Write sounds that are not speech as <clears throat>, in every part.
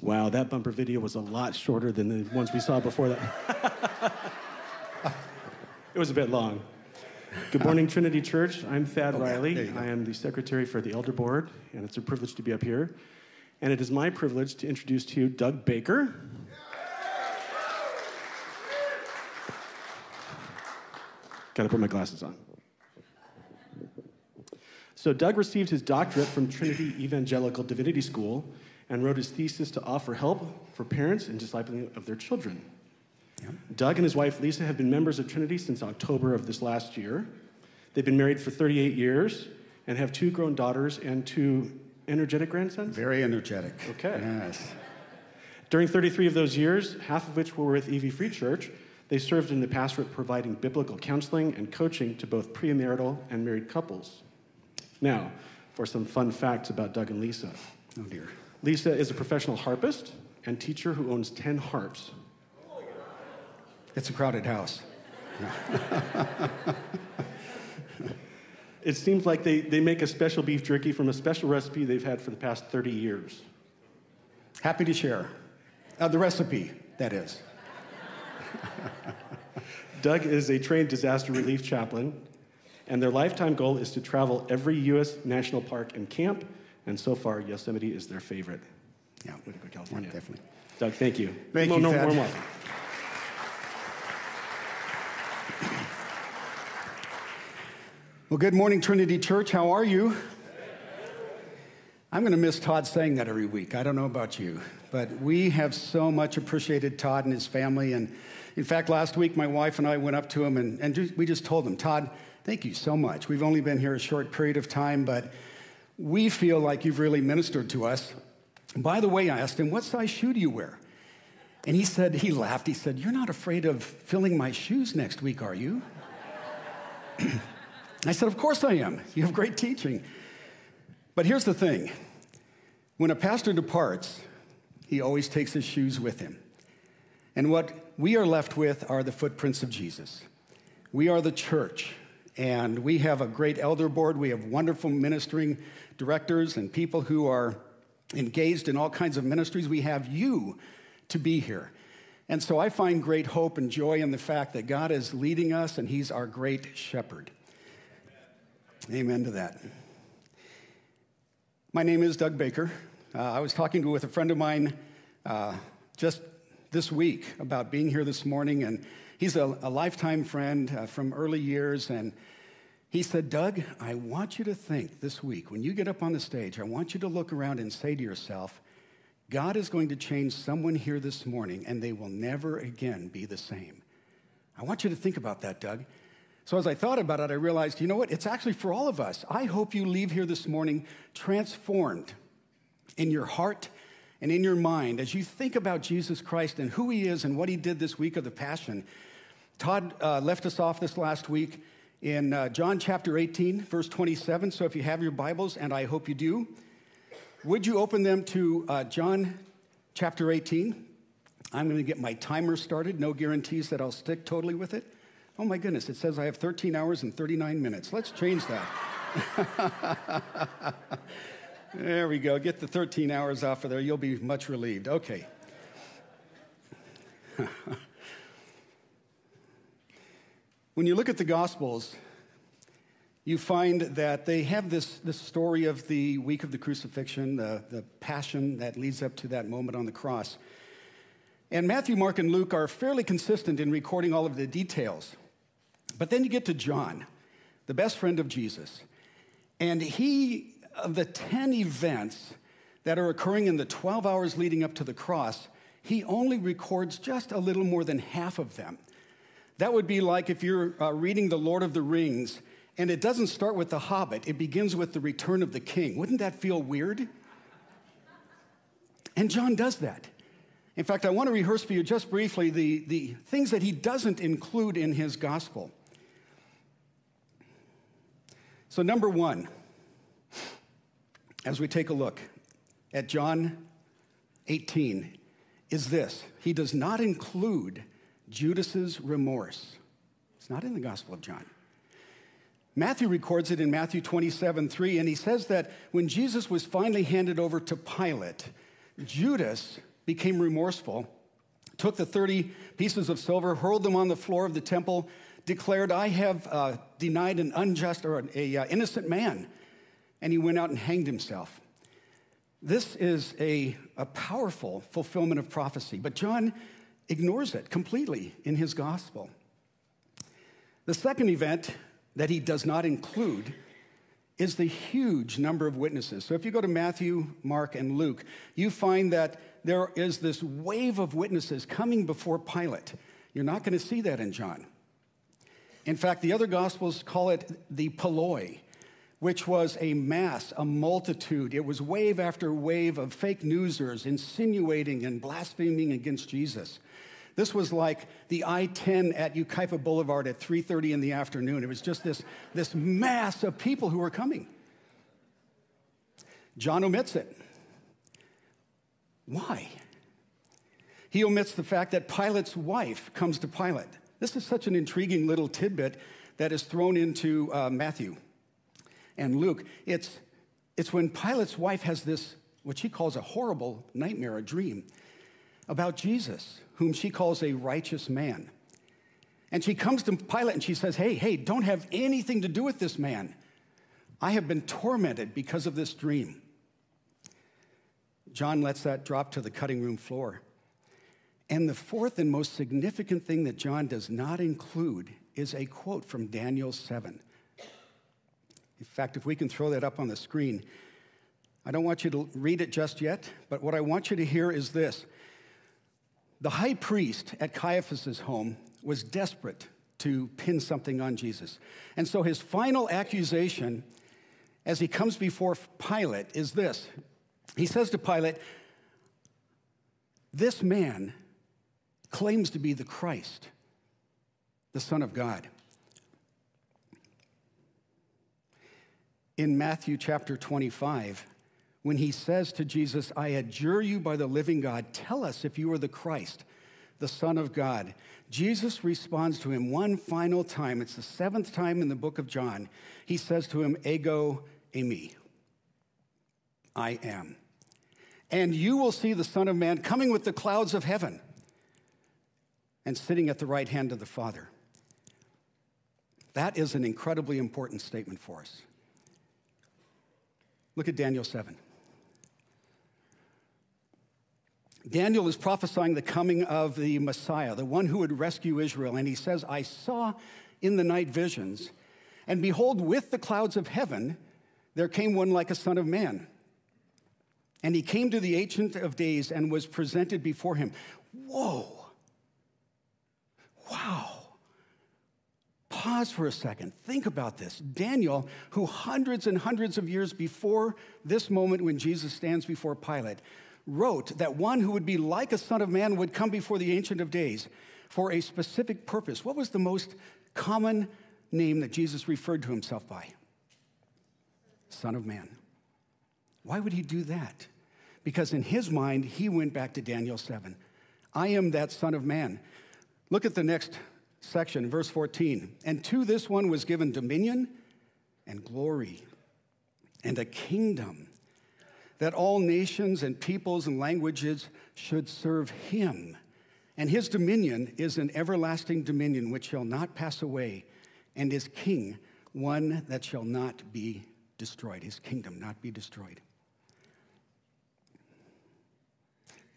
Wow, that bumper video was a lot shorter than the ones we saw before that. it was a bit long. Good morning, Trinity Church. I'm Thad Okay, Riley. there you go. I am the secretary for the Elder Board, and it's a privilege to be up here. And it is my privilege to introduce to you Doug Baker. Got to put my glasses on. So, Doug received his doctorate from Trinity Evangelical Divinity School and wrote his thesis to offer help for parents in discipling of their children. Doug and his wife Lisa have been members of Trinity since October of this last year. They've been married for 38 years and have two grown daughters and two energetic grandsons. Very energetic. Okay. Yes. During 33 of those years, half of which were with EV Free Church, they served in the pastorate providing biblical counseling and coaching to both premarital and married couples. Now, for some fun facts about Doug and Lisa. Oh dear. Lisa is a professional harpist and teacher who owns 10 harps. It's a crowded house. It seems like they, they make a special beef jerky from a special recipe they've had for the past 30 years. Happy to share. Uh, the recipe, that is. Doug is a trained disaster relief chaplain, and their lifetime goal is to travel every U.S. national park and camp, and so far, Yosemite is their favorite. Yeah. Way to go, California. Yeah, definitely. Doug, thank you. Thank you, no, Thad. <coughs> Well, good morning, Trinity Church. How are you? I'm going to miss Todd saying that every week. I don't know about you, but we have so much appreciated Todd and his family. And in fact, last week, my wife and I went up to him and, and we just told him, Todd, thank you so much. We've only been here a short period of time, but we feel like you've really ministered to us. By the way, I asked him, What size shoe do you wear? And he said, He laughed. He said, You're not afraid of filling my shoes next week, are you? <clears throat> I said, Of course I am. You have great teaching. But here's the thing when a pastor departs, he always takes his shoes with him. And what we are left with are the footprints of Jesus. We are the church, and we have a great elder board. We have wonderful ministering directors and people who are engaged in all kinds of ministries. We have you to be here. And so I find great hope and joy in the fact that God is leading us and He's our great shepherd. Amen to that. My name is Doug Baker. Uh, I was talking with a friend of mine uh, just this week about being here this morning, and he's a, a lifetime friend uh, from early years. And he said, Doug, I want you to think this week, when you get up on the stage, I want you to look around and say to yourself, God is going to change someone here this morning, and they will never again be the same. I want you to think about that, Doug. So, as I thought about it, I realized, you know what? It's actually for all of us. I hope you leave here this morning transformed in your heart and in your mind as you think about Jesus Christ and who he is and what he did this week of the Passion. Todd uh, left us off this last week in uh, John chapter 18, verse 27. So, if you have your Bibles, and I hope you do, would you open them to uh, John chapter 18? I'm going to get my timer started. No guarantees that I'll stick totally with it. Oh my goodness, it says I have 13 hours and 39 minutes. Let's change that. <laughs> there we go. Get the 13 hours off of there. You'll be much relieved. Okay. <laughs> when you look at the Gospels, you find that they have this, this story of the week of the crucifixion, the, the passion that leads up to that moment on the cross. And Matthew, Mark, and Luke are fairly consistent in recording all of the details. But then you get to John, the best friend of Jesus. And he, of the 10 events that are occurring in the 12 hours leading up to the cross, he only records just a little more than half of them. That would be like if you're uh, reading The Lord of the Rings and it doesn't start with The Hobbit, it begins with the return of the king. Wouldn't that feel weird? And John does that. In fact, I want to rehearse for you just briefly the, the things that he doesn't include in his gospel. So, number one, as we take a look at John 18, is this he does not include Judas's remorse. It's not in the Gospel of John. Matthew records it in Matthew 27 3, and he says that when Jesus was finally handed over to Pilate, Judas became remorseful, took the 30 pieces of silver, hurled them on the floor of the temple, declared, I have uh, denied an unjust or an a, uh, innocent man. And he went out and hanged himself. This is a, a powerful fulfillment of prophecy, but John ignores it completely in his gospel. The second event that he does not include is the huge number of witnesses. So if you go to Matthew, Mark, and Luke, you find that there is this wave of witnesses coming before Pilate. You're not going to see that in John. In fact, the other gospels call it the polloi, which was a mass, a multitude. It was wave after wave of fake newsers insinuating and blaspheming against Jesus. This was like the I-10 at Yucaipa Boulevard at 3:30 in the afternoon. It was just this, this mass of people who were coming. John omits it. Why? He omits the fact that Pilate's wife comes to Pilate. This is such an intriguing little tidbit that is thrown into uh, Matthew and Luke. It's, it's when Pilate's wife has this, what she calls a horrible nightmare, a dream about Jesus, whom she calls a righteous man. And she comes to Pilate and she says, Hey, hey, don't have anything to do with this man. I have been tormented because of this dream. John lets that drop to the cutting room floor. And the fourth and most significant thing that John does not include is a quote from Daniel 7. In fact, if we can throw that up on the screen, I don't want you to read it just yet, but what I want you to hear is this. The high priest at Caiaphas' home was desperate to pin something on Jesus. And so his final accusation as he comes before Pilate is this. He says to Pilate, This man claims to be the Christ, the Son of God. In Matthew chapter 25, when he says to Jesus, I adjure you by the living God, tell us if you are the Christ, the Son of God. Jesus responds to him one final time. It's the seventh time in the book of John. He says to him, Ego eimi. I am. And you will see the Son of Man coming with the clouds of heaven and sitting at the right hand of the Father. That is an incredibly important statement for us. Look at Daniel 7. Daniel is prophesying the coming of the Messiah, the one who would rescue Israel. And he says, I saw in the night visions, and behold, with the clouds of heaven, there came one like a son of man. And he came to the Ancient of Days and was presented before him. Whoa! Wow. Pause for a second. Think about this. Daniel, who hundreds and hundreds of years before this moment when Jesus stands before Pilate, wrote that one who would be like a son of man would come before the Ancient of Days for a specific purpose. What was the most common name that Jesus referred to himself by? Son of Man. Why would he do that? Because in his mind, he went back to Daniel 7. I am that Son of Man. Look at the next section, verse 14. And to this one was given dominion and glory and a kingdom that all nations and peoples and languages should serve him. And his dominion is an everlasting dominion which shall not pass away, and his king one that shall not be destroyed, his kingdom not be destroyed.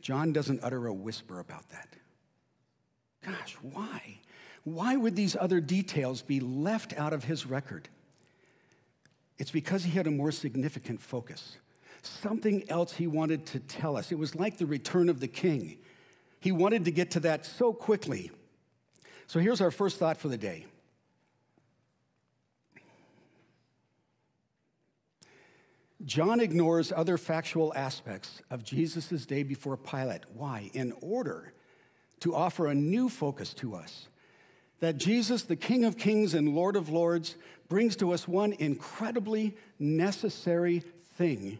John doesn't utter a whisper about that. Gosh, why? Why would these other details be left out of his record? It's because he had a more significant focus, something else he wanted to tell us. It was like the return of the king. He wanted to get to that so quickly. So here's our first thought for the day. John ignores other factual aspects of Jesus' day before Pilate. Why? In order to offer a new focus to us. That Jesus, the King of Kings and Lord of Lords, brings to us one incredibly necessary thing,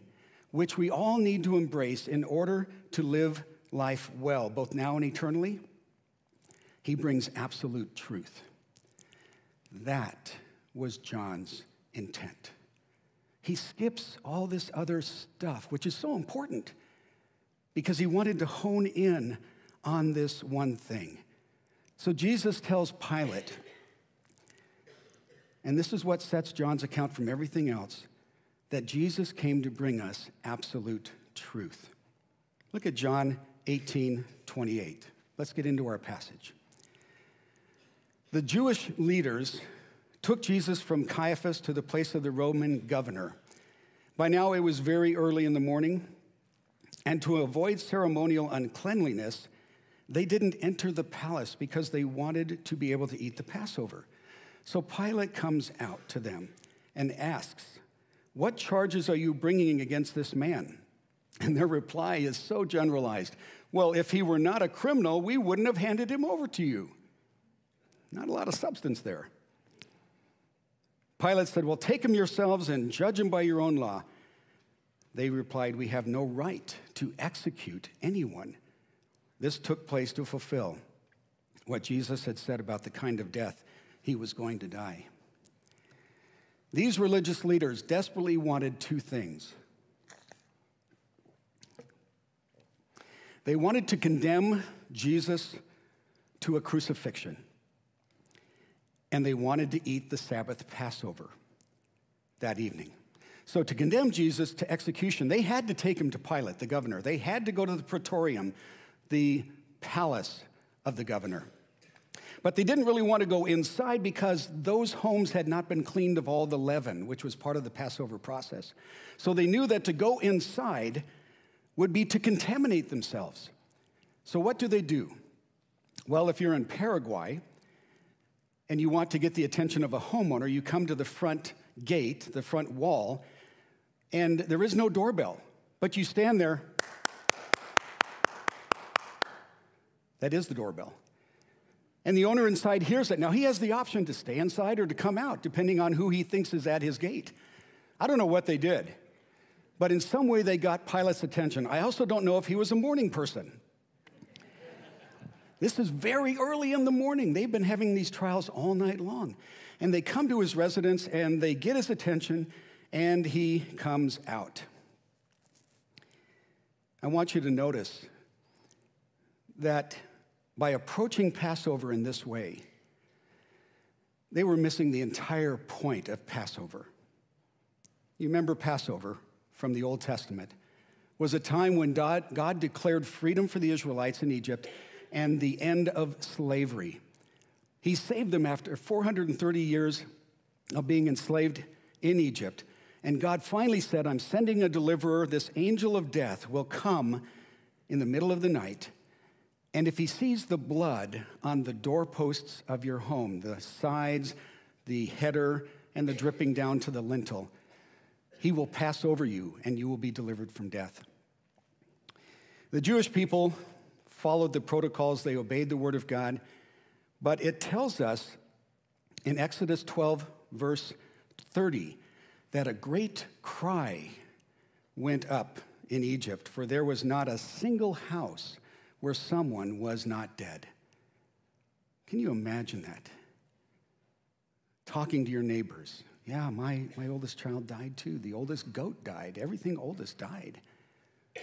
which we all need to embrace in order to live life well, both now and eternally. He brings absolute truth. That was John's intent. He skips all this other stuff, which is so important because he wanted to hone in on this one thing. So Jesus tells Pilate, and this is what sets John's account from everything else, that Jesus came to bring us absolute truth. Look at John 18 28. Let's get into our passage. The Jewish leaders took Jesus from Caiaphas to the place of the Roman governor. By now it was very early in the morning, and to avoid ceremonial uncleanliness, they didn't enter the palace because they wanted to be able to eat the Passover. So Pilate comes out to them and asks, What charges are you bringing against this man? And their reply is so generalized Well, if he were not a criminal, we wouldn't have handed him over to you. Not a lot of substance there. Pilate said, Well, take him yourselves and judge him by your own law. They replied, We have no right to execute anyone. This took place to fulfill what Jesus had said about the kind of death he was going to die. These religious leaders desperately wanted two things. They wanted to condemn Jesus to a crucifixion, and they wanted to eat the Sabbath Passover that evening. So, to condemn Jesus to execution, they had to take him to Pilate, the governor. They had to go to the praetorium, the palace of the governor. But they didn't really want to go inside because those homes had not been cleaned of all the leaven, which was part of the Passover process. So they knew that to go inside would be to contaminate themselves. So, what do they do? Well, if you're in Paraguay and you want to get the attention of a homeowner, you come to the front gate, the front wall, and there is no doorbell, but you stand there. That is the doorbell. And the owner inside hears it. Now, he has the option to stay inside or to come out, depending on who he thinks is at his gate. I don't know what they did, but in some way they got Pilate's attention. I also don't know if he was a morning person. This is very early in the morning. They've been having these trials all night long. And they come to his residence and they get his attention and he comes out. I want you to notice that by approaching Passover in this way, they were missing the entire point of Passover. You remember Passover from the Old Testament was a time when God, God declared freedom for the Israelites in Egypt and the end of slavery. He saved them after 430 years of being enslaved in Egypt. And God finally said, I'm sending a deliverer. This angel of death will come in the middle of the night. And if he sees the blood on the doorposts of your home, the sides, the header, and the dripping down to the lintel, he will pass over you and you will be delivered from death. The Jewish people followed the protocols, they obeyed the word of God, but it tells us in Exodus 12, verse 30, that a great cry went up in Egypt, for there was not a single house where someone was not dead. Can you imagine that? Talking to your neighbors. Yeah, my, my oldest child died too. The oldest goat died. Everything oldest died.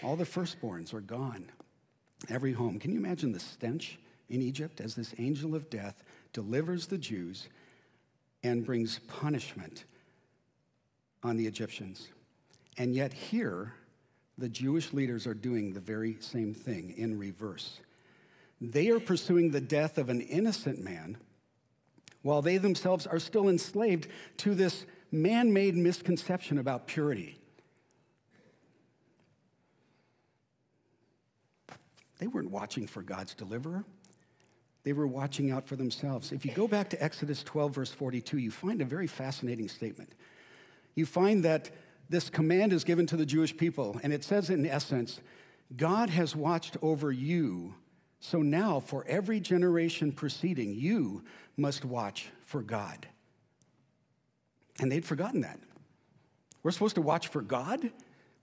All the firstborns are gone. Every home. Can you imagine the stench in Egypt as this angel of death delivers the Jews and brings punishment on the Egyptians. And yet, here, the Jewish leaders are doing the very same thing in reverse. They are pursuing the death of an innocent man while they themselves are still enslaved to this man made misconception about purity. They weren't watching for God's deliverer. They were watching out for themselves. If you go back to Exodus 12, verse 42, you find a very fascinating statement you find that this command is given to the Jewish people, and it says in essence, God has watched over you. So now, for every generation preceding, you must watch for God. And they'd forgotten that. We're supposed to watch for God?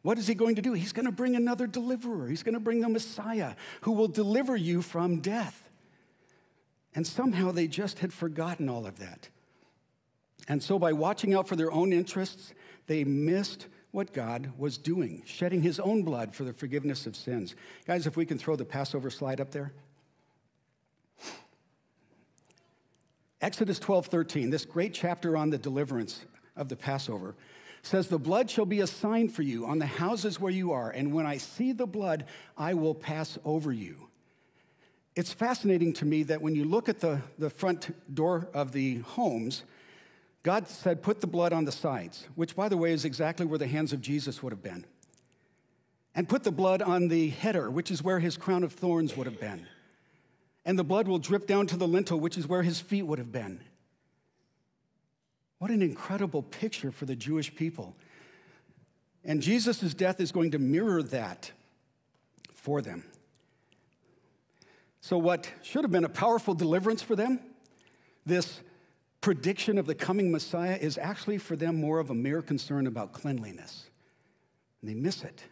What is he going to do? He's going to bring another deliverer. He's going to bring the Messiah who will deliver you from death. And somehow they just had forgotten all of that. And so, by watching out for their own interests, they missed what God was doing, shedding his own blood for the forgiveness of sins. Guys, if we can throw the Passover slide up there. Exodus 12 13, this great chapter on the deliverance of the Passover, says, The blood shall be a sign for you on the houses where you are, and when I see the blood, I will pass over you. It's fascinating to me that when you look at the, the front door of the homes, God said, Put the blood on the sides, which, by the way, is exactly where the hands of Jesus would have been. And put the blood on the header, which is where his crown of thorns would have been. And the blood will drip down to the lintel, which is where his feet would have been. What an incredible picture for the Jewish people. And Jesus' death is going to mirror that for them. So, what should have been a powerful deliverance for them, this prediction of the coming Messiah, is actually for them more of a mere concern about cleanliness. And they miss it.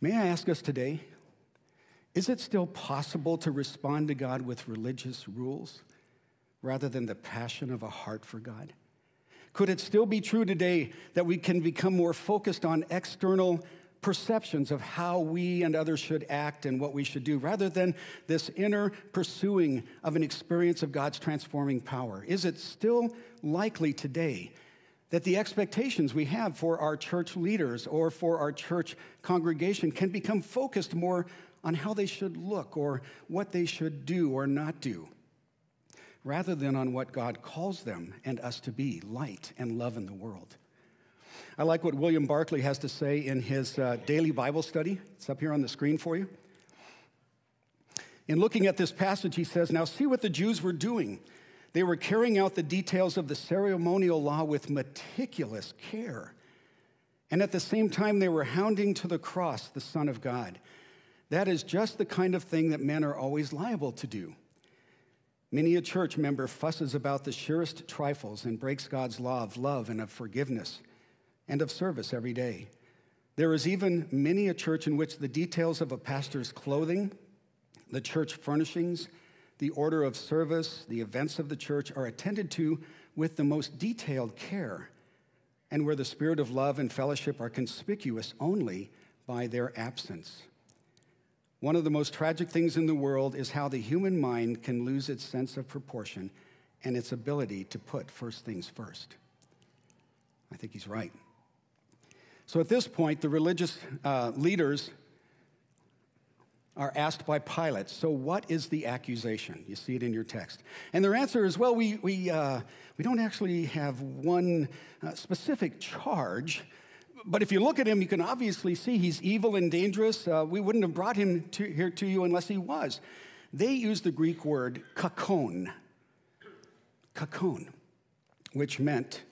May I ask us today is it still possible to respond to God with religious rules rather than the passion of a heart for God? Could it still be true today that we can become more focused on external perceptions of how we and others should act and what we should do, rather than this inner pursuing of an experience of God's transforming power? Is it still likely today that the expectations we have for our church leaders or for our church congregation can become focused more on how they should look or what they should do or not do, rather than on what God calls them and us to be light and love in the world? I like what William Barclay has to say in his uh, daily Bible study. It's up here on the screen for you. In looking at this passage, he says, Now see what the Jews were doing. They were carrying out the details of the ceremonial law with meticulous care. And at the same time, they were hounding to the cross the Son of God. That is just the kind of thing that men are always liable to do. Many a church member fusses about the surest trifles and breaks God's law of love and of forgiveness and of service every day. There is even many a church in which the details of a pastor's clothing, the church furnishings, the order of service, the events of the church are attended to with the most detailed care, and where the spirit of love and fellowship are conspicuous only by their absence. One of the most tragic things in the world is how the human mind can lose its sense of proportion and its ability to put first things first. I think he's right. So at this point, the religious uh, leaders are asked by Pilate, So what is the accusation? You see it in your text. And their answer is, Well, we, we, uh, we don't actually have one uh, specific charge. But if you look at him, you can obviously see he's evil and dangerous. Uh, we wouldn't have brought him to, here to you unless he was. They use the Greek word kakon, kakon, which meant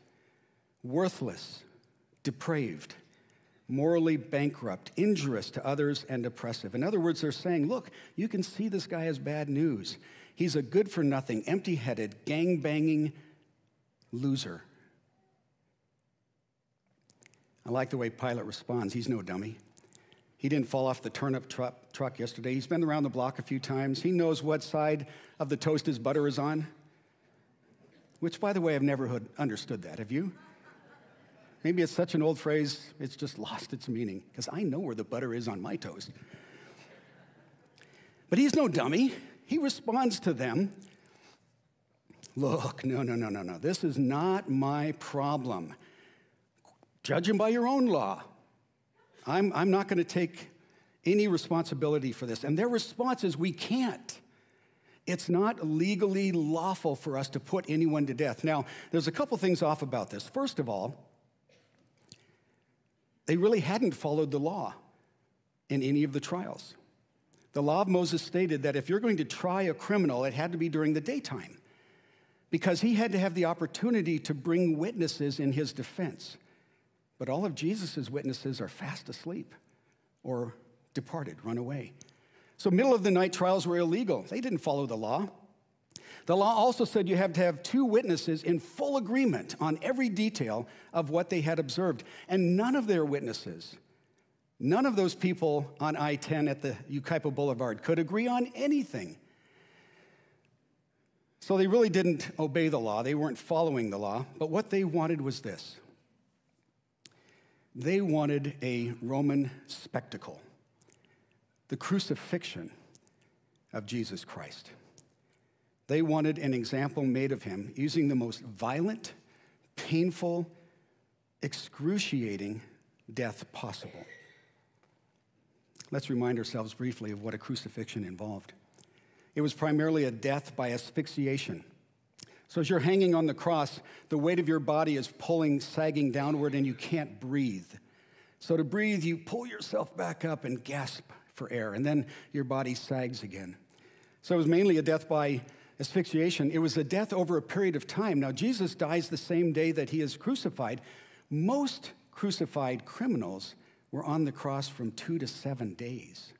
worthless, depraved, morally bankrupt, injurious to others, and oppressive. In other words, they're saying, look, you can see this guy as bad news. He's a good for nothing, empty headed, gang banging loser. I like the way Pilate responds. He's no dummy. He didn't fall off the turnip truck, truck yesterday. He's been around the block a few times. He knows what side of the toast his butter is on. Which, by the way, I've never understood that. Have you? Maybe it's such an old phrase, it's just lost its meaning, because I know where the butter is on my toast. But he's no dummy. He responds to them Look, no, no, no, no, no. This is not my problem. Judge him by your own law. I'm, I'm not going to take any responsibility for this. And their response is, We can't. It's not legally lawful for us to put anyone to death. Now, there's a couple things off about this. First of all, they really hadn't followed the law in any of the trials. The law of Moses stated that if you're going to try a criminal, it had to be during the daytime because he had to have the opportunity to bring witnesses in his defense. But all of Jesus' witnesses are fast asleep or departed, run away. So, middle of the night trials were illegal. They didn't follow the law. The law also said you have to have two witnesses in full agreement on every detail of what they had observed. And none of their witnesses, none of those people on I 10 at the Yucaipa Boulevard could agree on anything. So they really didn't obey the law. They weren't following the law. But what they wanted was this they wanted a Roman spectacle, the crucifixion of Jesus Christ. They wanted an example made of him using the most violent, painful, excruciating death possible. Let's remind ourselves briefly of what a crucifixion involved. It was primarily a death by asphyxiation. So, as you're hanging on the cross, the weight of your body is pulling, sagging downward, and you can't breathe. So, to breathe, you pull yourself back up and gasp for air, and then your body sags again. So, it was mainly a death by asphyxiation. It was a death over a period of time. Now, Jesus dies the same day that he is crucified. Most crucified criminals were on the cross from two to seven days.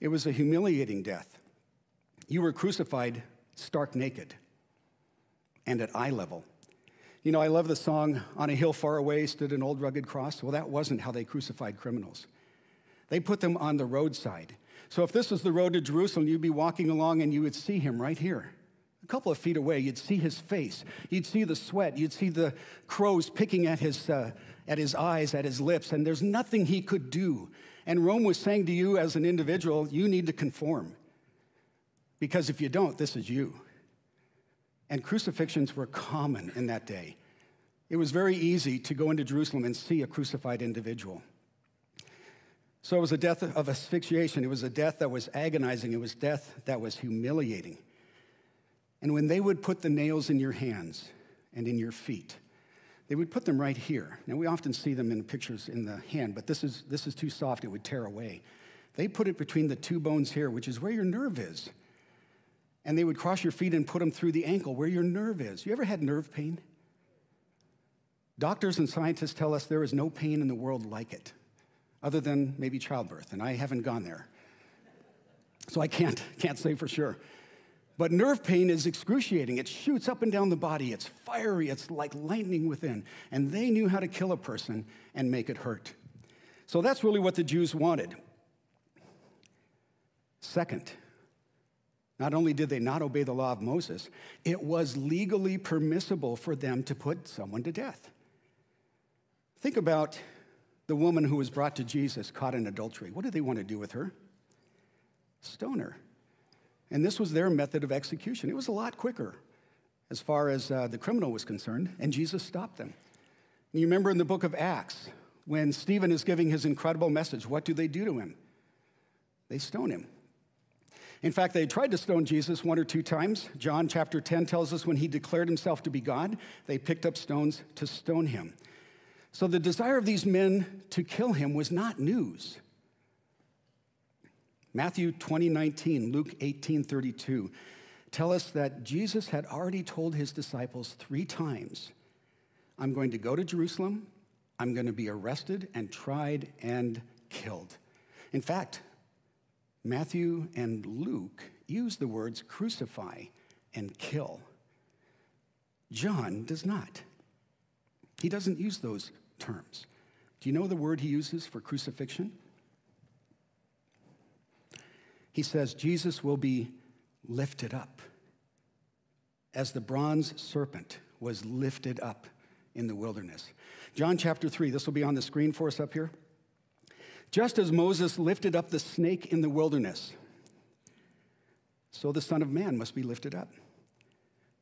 It was a humiliating death. You were crucified stark naked and at eye level. You know, I love the song, On a Hill Far Away Stood an Old Rugged Cross. Well, that wasn't how they crucified criminals. They put them on the roadside. So if this was the road to Jerusalem, you'd be walking along and you would see him right here. A couple of feet away, you'd see his face. You'd see the sweat. You'd see the crows picking at his, uh, at his eyes, at his lips, and there's nothing he could do. And Rome was saying to you as an individual, you need to conform. Because if you don't, this is you. And crucifixions were common in that day. It was very easy to go into Jerusalem and see a crucified individual. So it was a death of asphyxiation. It was a death that was agonizing. It was death that was humiliating. And when they would put the nails in your hands and in your feet, they would put them right here. Now, we often see them in pictures in the hand, but this is, this is too soft, it would tear away. They put it between the two bones here, which is where your nerve is. And they would cross your feet and put them through the ankle, where your nerve is. You ever had nerve pain? Doctors and scientists tell us there is no pain in the world like it, other than maybe childbirth, and I haven't gone there. So I can't, <laughs> can't say for sure. But nerve pain is excruciating. It shoots up and down the body. It's fiery. It's like lightning within. And they knew how to kill a person and make it hurt. So that's really what the Jews wanted. Second, not only did they not obey the law of Moses, it was legally permissible for them to put someone to death. Think about the woman who was brought to Jesus caught in adultery. What did they want to do with her? Stone her. And this was their method of execution. It was a lot quicker as far as uh, the criminal was concerned, and Jesus stopped them. And you remember in the book of Acts, when Stephen is giving his incredible message, what do they do to him? They stone him. In fact, they tried to stone Jesus one or two times. John chapter 10 tells us when he declared himself to be God, they picked up stones to stone him. So the desire of these men to kill him was not news. Matthew 20, 19, Luke 18, 32 tell us that Jesus had already told his disciples three times I'm going to go to Jerusalem, I'm going to be arrested and tried and killed. In fact, Matthew and Luke use the words crucify and kill. John does not. He doesn't use those terms. Do you know the word he uses for crucifixion? he says Jesus will be lifted up as the bronze serpent was lifted up in the wilderness. John chapter 3, this will be on the screen for us up here. Just as Moses lifted up the snake in the wilderness, so the Son of Man must be lifted up,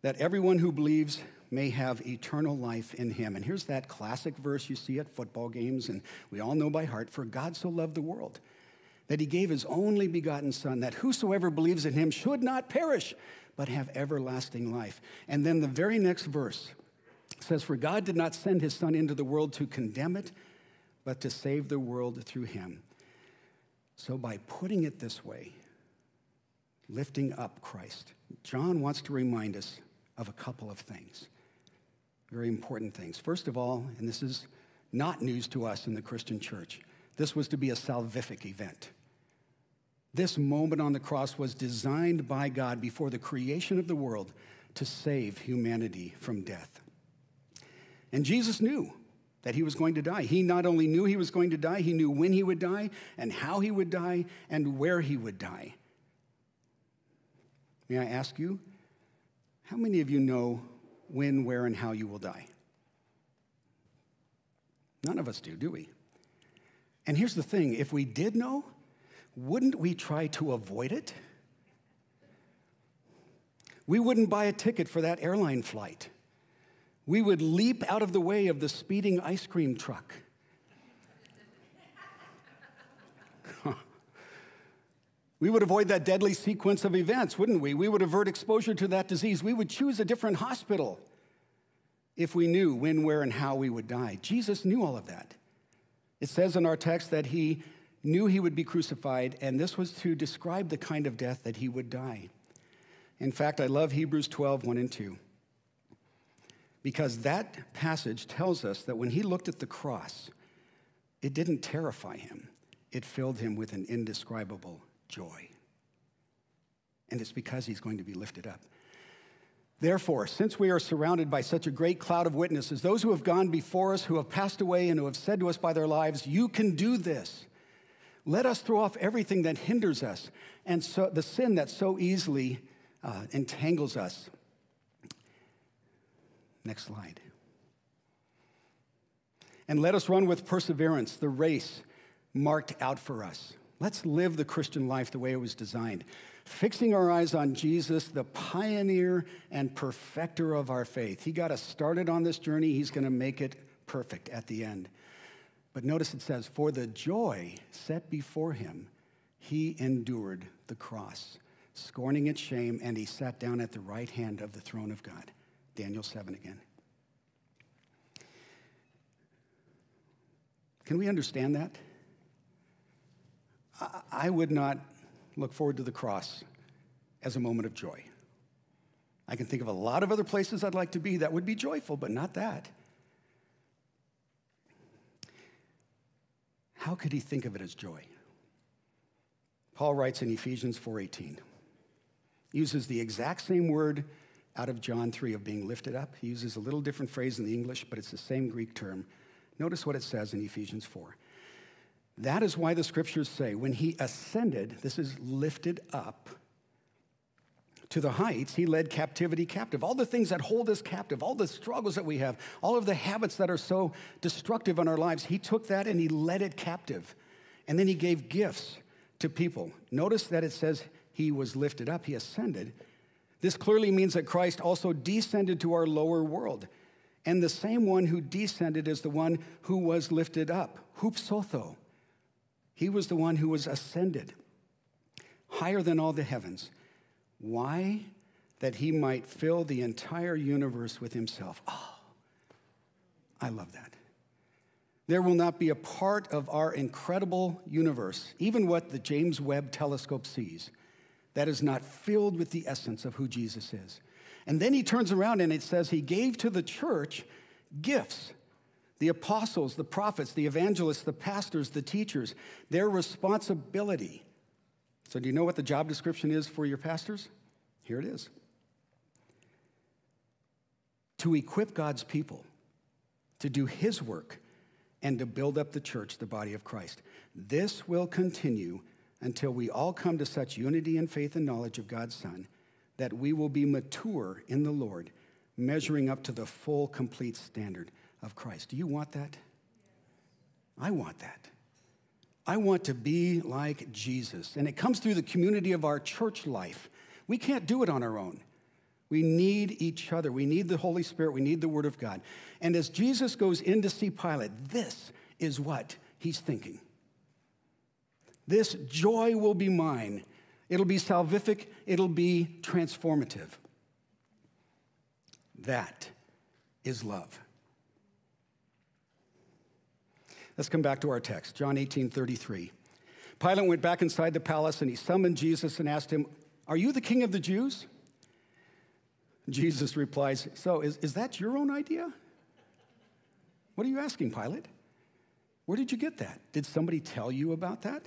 that everyone who believes may have eternal life in him. And here's that classic verse you see at football games, and we all know by heart For God so loved the world that he gave his only begotten Son, that whosoever believes in him should not perish, but have everlasting life. And then the very next verse says, For God did not send his Son into the world to condemn it, but to save the world through him. So, by putting it this way, lifting up Christ, John wants to remind us of a couple of things, very important things. First of all, and this is not news to us in the Christian church, this was to be a salvific event. This moment on the cross was designed by God before the creation of the world to save humanity from death. And Jesus knew that he was going to die. He not only knew he was going to die, he knew when he would die and how he would die and where he would die. may I ask you, how many of you know when, where, and how you will die? None of us do, do we? And here's the thing if we did know, wouldn't we try to avoid it? We wouldn't buy a ticket for that airline flight. We would leap out of the way of the speeding ice cream truck. We would avoid that deadly sequence of events, wouldn't we? We would avert exposure to that disease. We would choose a different hospital if we knew when, where, and how we would die. Jesus knew all of that. It says in our text that he knew he would be crucified, and this was to describe the kind of death that he would die. In fact, I love Hebrews 12, 1 and 2, because that passage tells us that when he looked at the cross, it didn't terrify him, it filled him with an indescribable joy. And it's because he's going to be lifted up. Therefore, since we are surrounded by such a great cloud of witnesses, those who have gone before us, who have passed away, and who have said to us by their lives, You can do this. Let us throw off everything that hinders us and so, the sin that so easily uh, entangles us. Next slide. And let us run with perseverance the race marked out for us. Let's live the Christian life the way it was designed fixing our eyes on Jesus, the pioneer and perfecter of our faith. He got us started on this journey, He's going to make it perfect at the end. But notice it says, For the joy set before him, he endured the cross, scorning its shame, and he sat down at the right hand of the throne of God. Daniel 7 again. Can we understand that? I would not look forward to the cross as a moment of joy. I can think of a lot of other places I'd like to be that would be joyful, but not that. How could he think of it as joy? Paul writes in Ephesians 4:18. Uses the exact same word out of John 3 of being lifted up. He uses a little different phrase in the English, but it's the same Greek term. Notice what it says in Ephesians 4. That is why the scriptures say, when he ascended, this is lifted up to the heights, he led captivity captive. All the things that hold us captive, all the struggles that we have, all of the habits that are so destructive in our lives, he took that and he led it captive. And then he gave gifts to people. Notice that it says he was lifted up, he ascended. This clearly means that Christ also descended to our lower world. And the same one who descended is the one who was lifted up, hupsotho. He was the one who was ascended higher than all the heavens. Why? That he might fill the entire universe with himself. Oh, I love that. There will not be a part of our incredible universe, even what the James Webb telescope sees, that is not filled with the essence of who Jesus is. And then he turns around and it says he gave to the church gifts the apostles, the prophets, the evangelists, the pastors, the teachers, their responsibility. So, do you know what the job description is for your pastors? Here it is to equip God's people to do His work and to build up the church, the body of Christ. This will continue until we all come to such unity in faith and knowledge of God's Son that we will be mature in the Lord, measuring up to the full, complete standard of Christ. Do you want that? I want that. I want to be like Jesus. And it comes through the community of our church life. We can't do it on our own. We need each other. We need the Holy Spirit. We need the Word of God. And as Jesus goes in to see Pilate, this is what he's thinking. This joy will be mine. It'll be salvific, it'll be transformative. That is love. Let's come back to our text, John 18 33. Pilate went back inside the palace and he summoned Jesus and asked him, Are you the king of the Jews? Jesus replies, So is, is that your own idea? What are you asking, Pilate? Where did you get that? Did somebody tell you about that?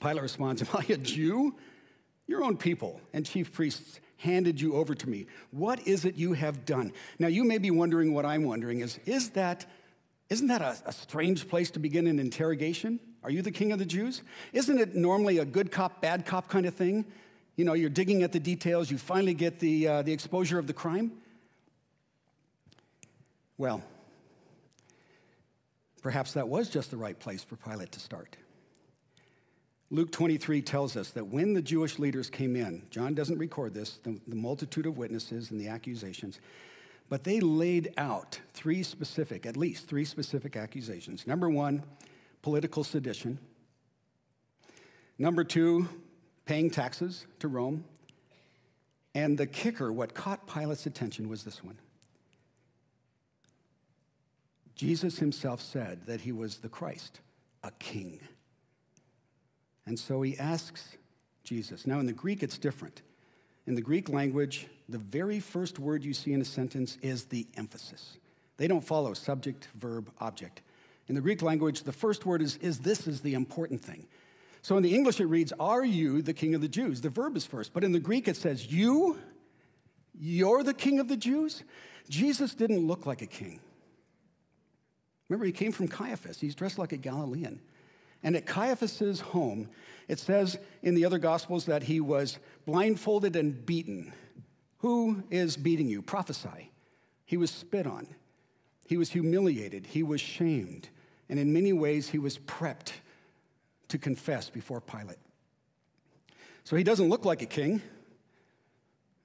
Pilate responds, <laughs> Am I a Jew? Your own people and chief priests handed you over to me. What is it you have done? Now, you may be wondering what I'm wondering is, is that isn't that a, a, strange place to begin an interrogation? Are you the king of the Jews? Isn't it normally a good cop, bad cop kind of thing? you know, you're digging at the details, you finally get the, uh, the exposure of the crime. Well, perhaps that was just the right place for Pilate to start. Luke 23 tells us that when the Jewish leaders came in, John doesn't record this, the, the, multitude of witnesses and the accusations, but they laid out three specific, at least three specific accusations. Number one, political sedition. Number two, paying taxes to Rome. And the kicker, what caught Pilate's attention was this one Jesus himself said that he was the Christ, a king. And so he asks Jesus. Now, in the Greek, it's different. In the Greek language, the very first word you see in a sentence is the emphasis. They don't follow subject, verb, object. In the Greek language, the first word is, is this is the important thing. So in the English, it reads, Are you the king of the Jews? The verb is first. But in the Greek, it says, You? You're the king of the Jews? Jesus didn't look like a king. Remember, he came from Caiaphas. He's dressed like a Galilean. And at Caiaphas's home, it says in the other Gospels that he was blindfolded and beaten. Who is beating you? Prophesy. He was spit on. He was humiliated. He was shamed. And in many ways, he was prepped to confess before Pilate. So he doesn't look like a king.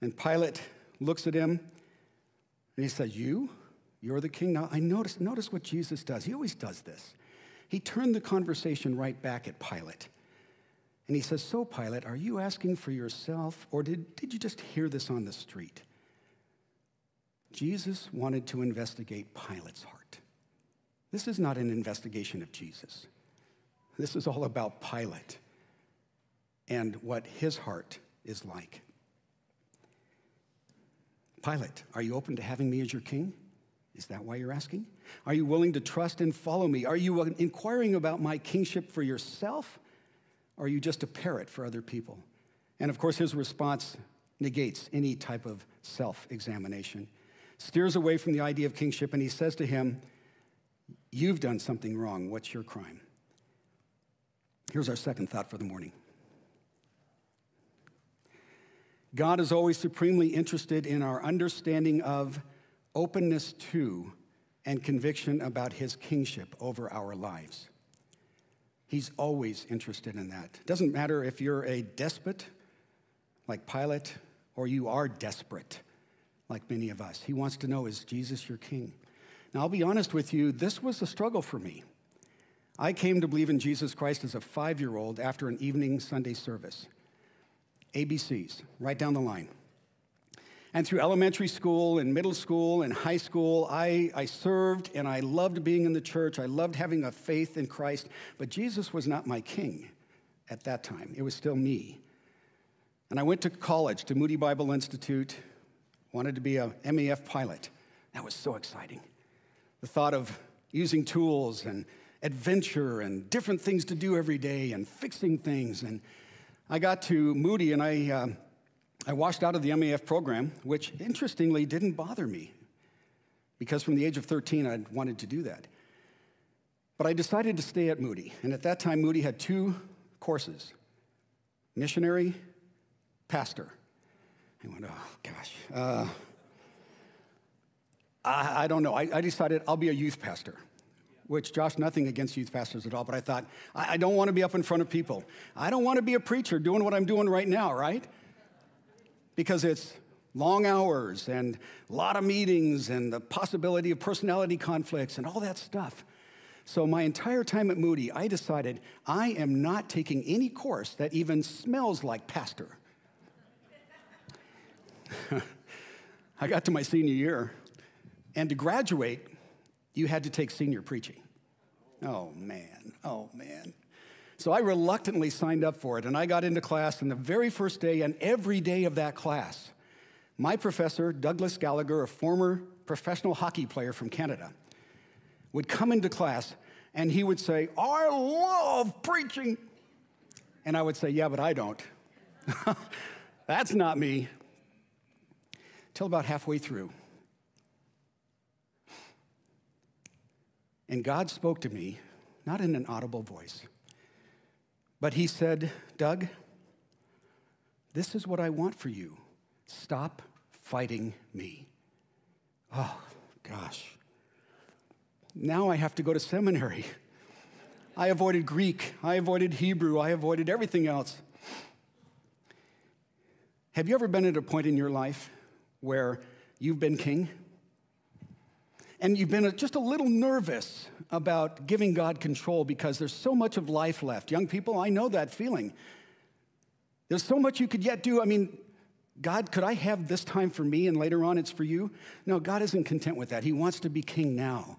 And Pilate looks at him and he says, You? You're the king? Now, I notice, notice what Jesus does. He always does this. He turned the conversation right back at Pilate. And he says, So, Pilate, are you asking for yourself, or did, did you just hear this on the street? Jesus wanted to investigate Pilate's heart. This is not an investigation of Jesus. This is all about Pilate and what his heart is like. Pilate, are you open to having me as your king? Is that why you're asking? Are you willing to trust and follow me? Are you inquiring about my kingship for yourself? Or are you just a parrot for other people? And of course, his response negates any type of self examination, steers away from the idea of kingship, and he says to him, You've done something wrong. What's your crime? Here's our second thought for the morning God is always supremely interested in our understanding of, openness to, and conviction about his kingship over our lives. He's always interested in that. Doesn't matter if you're a despot like Pilate or you are desperate like many of us. He wants to know is Jesus your king? Now, I'll be honest with you, this was a struggle for me. I came to believe in Jesus Christ as a five year old after an evening Sunday service. ABCs, right down the line. And through elementary school and middle school and high school, I, I served and I loved being in the church. I loved having a faith in Christ. But Jesus was not my king at that time, it was still me. And I went to college, to Moody Bible Institute, wanted to be a MAF pilot. That was so exciting. The thought of using tools and adventure and different things to do every day and fixing things. And I got to Moody and I. Uh, I washed out of the MAF program, which interestingly didn't bother me because from the age of 13, I'd wanted to do that. But I decided to stay at Moody. And at that time, Moody had two courses missionary, pastor. I went, oh gosh. Uh, I, I, don't know. I, I, decided I'll be a youth pastor, which, Josh, nothing against youth pastors at all, but I thought, I, I don't want to be up in front of people. I don't want to be a preacher doing what I'm doing right now, right? Because it's long hours and a lot of meetings and the possibility of personality conflicts and all that stuff. So, my entire time at Moody, I decided I am not taking any course that even smells like pastor. <laughs> I got to my senior year, and to graduate, you had to take senior preaching. Oh, man. Oh, man. So I reluctantly signed up for it, and I got into class, and the very first day and every day of that class, my professor, Douglas Gallagher, a former professional hockey player from Canada, would come into class and he would say, I love preaching. And I would say, Yeah, but I don't. <laughs> That's not me. Till about halfway through. And God spoke to me, not in an audible voice but he said, Doug, This is what I want for you. Stop fighting me. Oh, gosh. Now I have to go to seminary. I avoided Greek, I avoided Hebrew, I avoided everything else. Have you ever been at a point in your life where you've been king? And you've been just a little nervous about giving God control because there's so much of life left. Young people, I know that feeling. There's so much you could yet do. I mean, God, could I have this time for me and later on it's for you? No, God isn't content with that. He wants to be king now.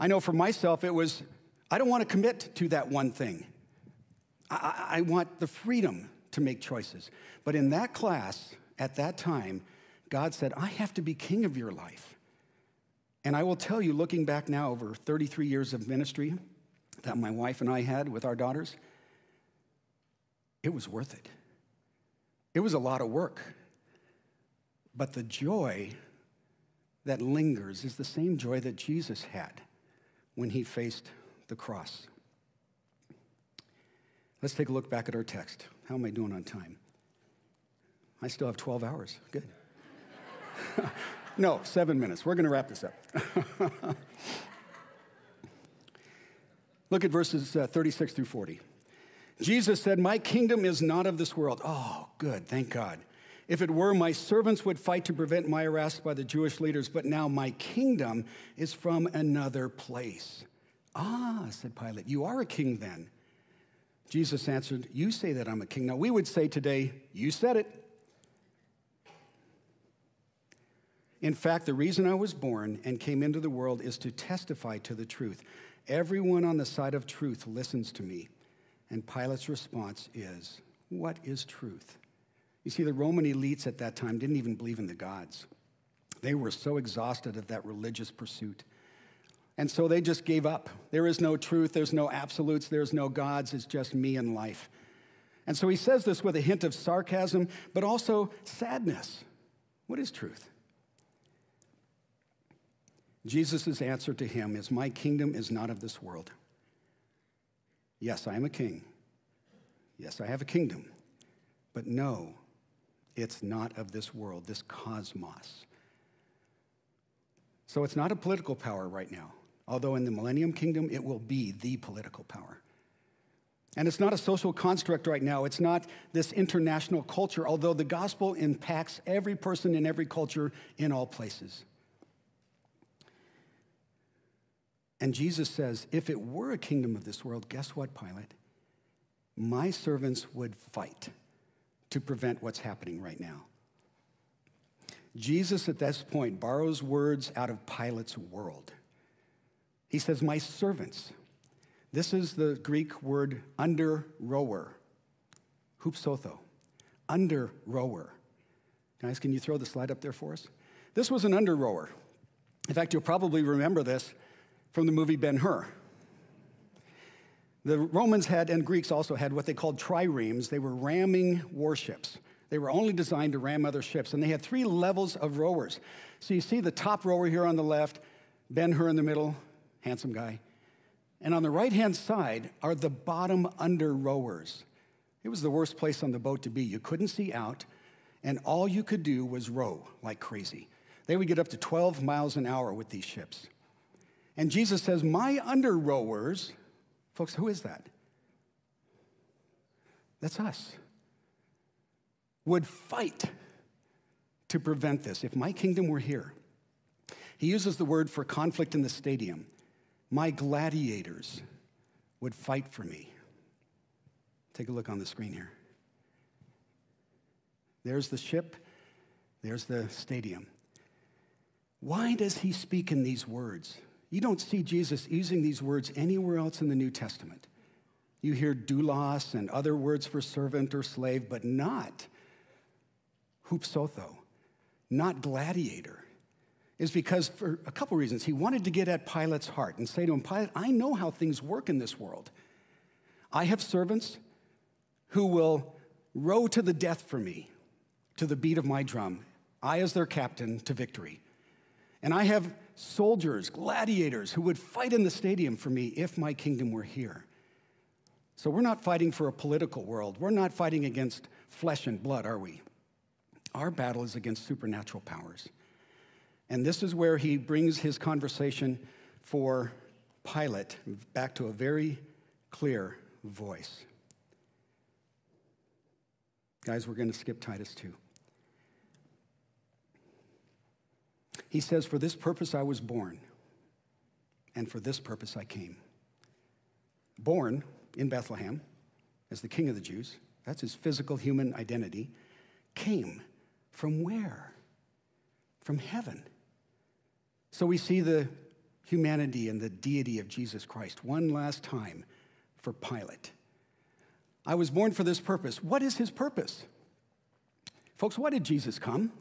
I know for myself, it was, I don't want to commit to that one thing. I, I want the freedom to make choices. But in that class, at that time, God said, I have to be king of your life. And I will tell you, looking back now over 33 years of ministry that my wife and I had with our daughters, it was worth it. It was a lot of work. But the joy that lingers is the same joy that Jesus had when he faced the cross. Let's take a look back at our text. How am I doing on time? I still have 12 hours. Good. <laughs> no, seven minutes. We're going to wrap this up. <laughs> Look at verses uh, 36 through 40. Jesus said, My kingdom is not of this world. Oh, good, thank God. If it were, my servants would fight to prevent my arrest by the Jewish leaders, but now my kingdom is from another place. Ah, said Pilate, you are a king then. Jesus answered, You say that I'm a king. Now, we would say today, You said it. In fact, the reason I was born and came into the world is to testify to the truth. Everyone on the side of truth listens to me. And Pilate's response is, What is truth? You see, the Roman elites at that time didn't even believe in the gods. They were so exhausted of that religious pursuit. And so they just gave up. There is no truth, there's no absolutes, there's no gods, it's just me and life. And so he says this with a hint of sarcasm, but also sadness. What is truth? Jesus' answer to him is My kingdom is not of this world. Yes, I am a king. Yes, I have a kingdom. But no, it's not of this world, this cosmos. So it's not a political power right now although in the millennium kingdom it will be the political power. And it's not a social construct right now. It's not this international culture, although the gospel impacts every person in every culture in all places. And Jesus says, if it were a kingdom of this world, guess what, Pilate? My servants would fight to prevent what's happening right now. Jesus, at this point, borrows words out of Pilate's world. He says, My servants. This is the Greek word under rower, hupsotho, under rower. Guys, can you throw the slide up there for us? This was an under rower. In fact, you'll probably remember this from the movie Ben Hur. The Romans had, and Greeks also had, what they called triremes. They were ramming warships. They were only designed to ram other ships, and they had three levels of rowers. So you see the top rower here on the left, Ben Hur in the middle, handsome guy. And on the right hand side are the bottom under rowers. It was the worst place on the boat to be. You couldn't see out, and all you could do was row like crazy. They would get up to 12 miles an hour with these ships. And Jesus says, My under rowers, folks, who is that? That's us. Would fight to prevent this. If my kingdom were here, he uses the word for conflict in the stadium my gladiators would fight for me. Take a look on the screen here. There's the ship, there's the stadium. Why does he speak in these words? You don't see Jesus using these words anywhere else in the New Testament. You hear doulos and other words for servant or slave, but not hupsotho, not gladiator is because, for a couple reasons, he wanted to get at Pilate's heart and say to him, Pilate, I know how things work in this world. I have servants who will row to the death for me, to the beat of my drum, I as their captain to victory. And I have soldiers, gladiators, who would fight in the stadium for me if my kingdom were here. So we're not fighting for a political world. We're not fighting against flesh and blood, are we? Our battle is against supernatural powers. And this is where he brings his conversation for Pilate back to a very clear voice. Guys, we're going to skip Titus 2. He says, For this purpose I was born, and for this purpose I came. Born in Bethlehem as the king of the Jews, that's his physical human identity, came from where? From heaven. So we see the humanity and the deity of Jesus Christ one last time for Pilate. I was born for this purpose. What is his purpose? Folks, why did Jesus come?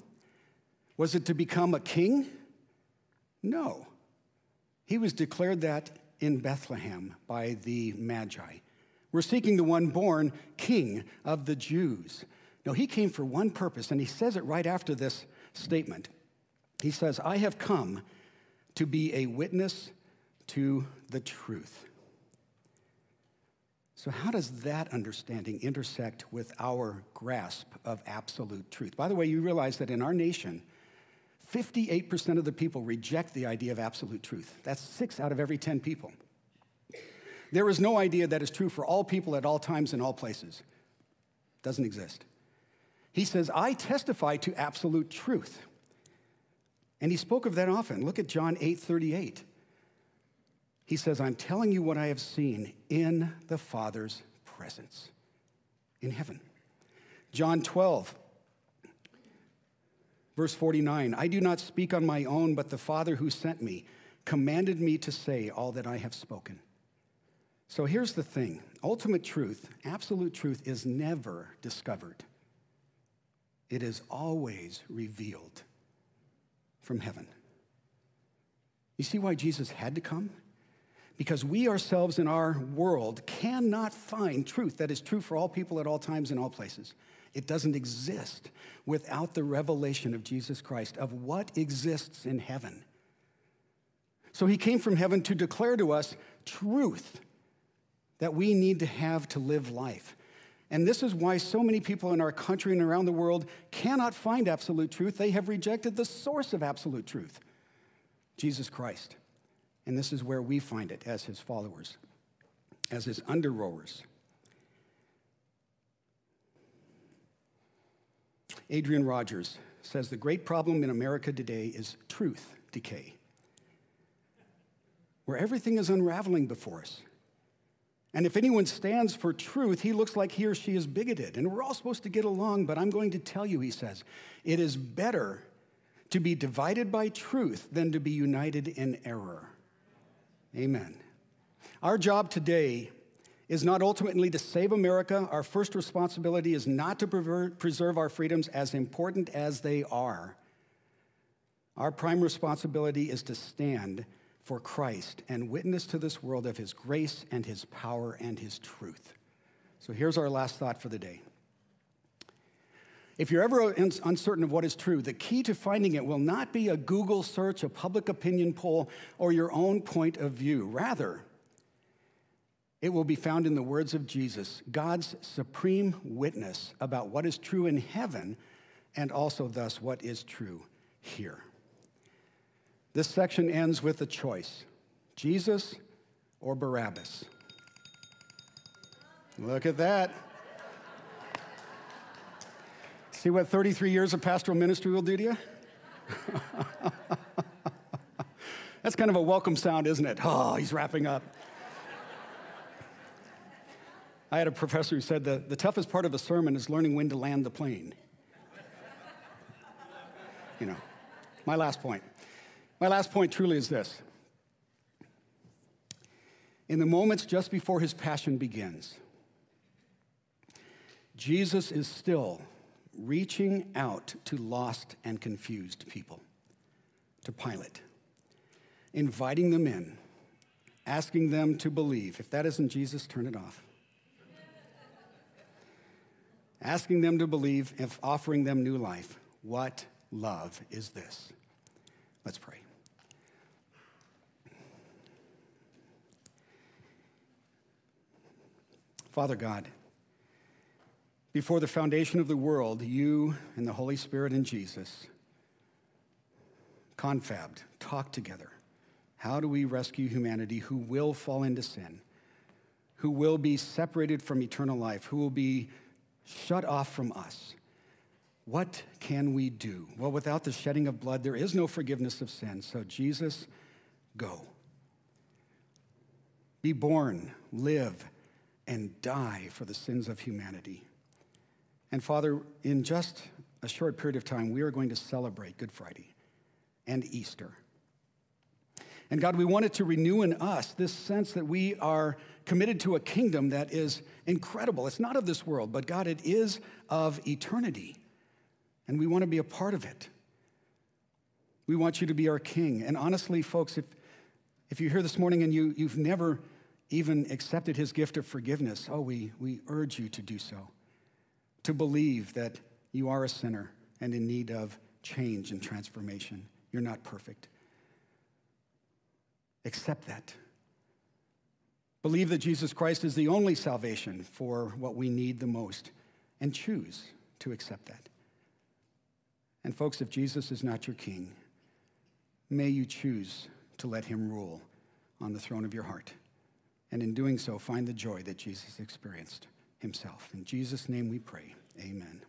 Was it to become a king? No. He was declared that in Bethlehem by the Magi. We're seeking the one born king of the Jews. No, he came for one purpose, and he says it right after this statement. He says, I have come to be a witness to the truth. So, how does that understanding intersect with our grasp of absolute truth? By the way, you realize that in our nation, 58% of the people reject the idea of absolute truth. That's six out of every 10 people. There is no idea that is true for all people at all times in all places. Doesn't exist. He says, I testify to absolute truth. And he spoke of that often. Look at John 8 38. He says, I'm telling you what I have seen in the Father's presence in heaven. John 12, verse 49 I do not speak on my own, but the Father who sent me commanded me to say all that I have spoken. So here's the thing ultimate truth, absolute truth, is never discovered, it is always revealed from heaven. You see why Jesus had to come? Because we ourselves in our world cannot find truth that is true for all people at all times in all places. It doesn't exist without the revelation of Jesus Christ, of what exists in heaven. So he came from heaven to declare to us truth that we need to have to live life. And this is why so many people in our country and around the world cannot find absolute truth. They have rejected the source of absolute truth, Jesus Christ. And this is where we find it as his followers, as his underrowers. Adrian Rogers says the great problem in America today is truth decay, where everything is unraveling before us. And if anyone stands for truth, he looks like he or she is bigoted. And we're all supposed to get along, but I'm going to tell you, he says, it is better to be divided by truth than to be united in error. Amen. Our job today is not ultimately to save America. Our first responsibility is not to preserve our freedoms as important as they are. Our prime responsibility is to stand for Christ and witness to this world of his grace and his power and his truth. So here's our last thought for the day. If you're ever uncertain of what is true, the key to finding it will not be a Google search, a public opinion poll, or your own point of view. Rather, it will be found in the words of Jesus, God's supreme witness about what is true in heaven and also, thus, what is true here. This section ends with a choice Jesus or Barabbas. Look at that. See what 33 years of pastoral ministry will do to you? <laughs> That's kind of a welcome sound, isn't it? Oh, he's wrapping up. I had a professor who said the, the toughest part of a sermon is learning when to land the plane. You know, my last point. My last point truly is this. In the moments just before his passion begins, Jesus is still reaching out to lost and confused people, to Pilate, inviting them in, asking them to believe. If that isn't Jesus, turn it off. Asking them to believe, if offering them new life. What love is this? Let's pray. Father God, Before the foundation of the world, you and the Holy Spirit and Jesus confabbed, talked together. How do we rescue humanity who will fall into sin, who will be separated from eternal life, who will be shut off from us? What can we do? Well, without the shedding of blood, there is no forgiveness of sin. So, Jesus, go. Be born, live, and die for the sins of humanity. And Father, in just a short period of time, we are going to celebrate Good Friday and Easter. And God, we wanted to renew in us this sense that we are committed to a kingdom that is incredible. It's not of this world, but God, it is of eternity and we want to be a part of it. We want you to be our king. And honestly, folks, if, if you're here this morning and you, you've never even accepted his gift of forgiveness, oh, we, we urge you to do so. To believe that you are a sinner and in need of change and transformation. You're not perfect. Accept that. Believe that Jesus Christ is the only salvation for what we need the most, and choose to accept that. And folks, if Jesus is not your king, may you choose to let him rule on the throne of your heart. And in doing so, find the joy that Jesus experienced himself. In Jesus' name we pray. Amen.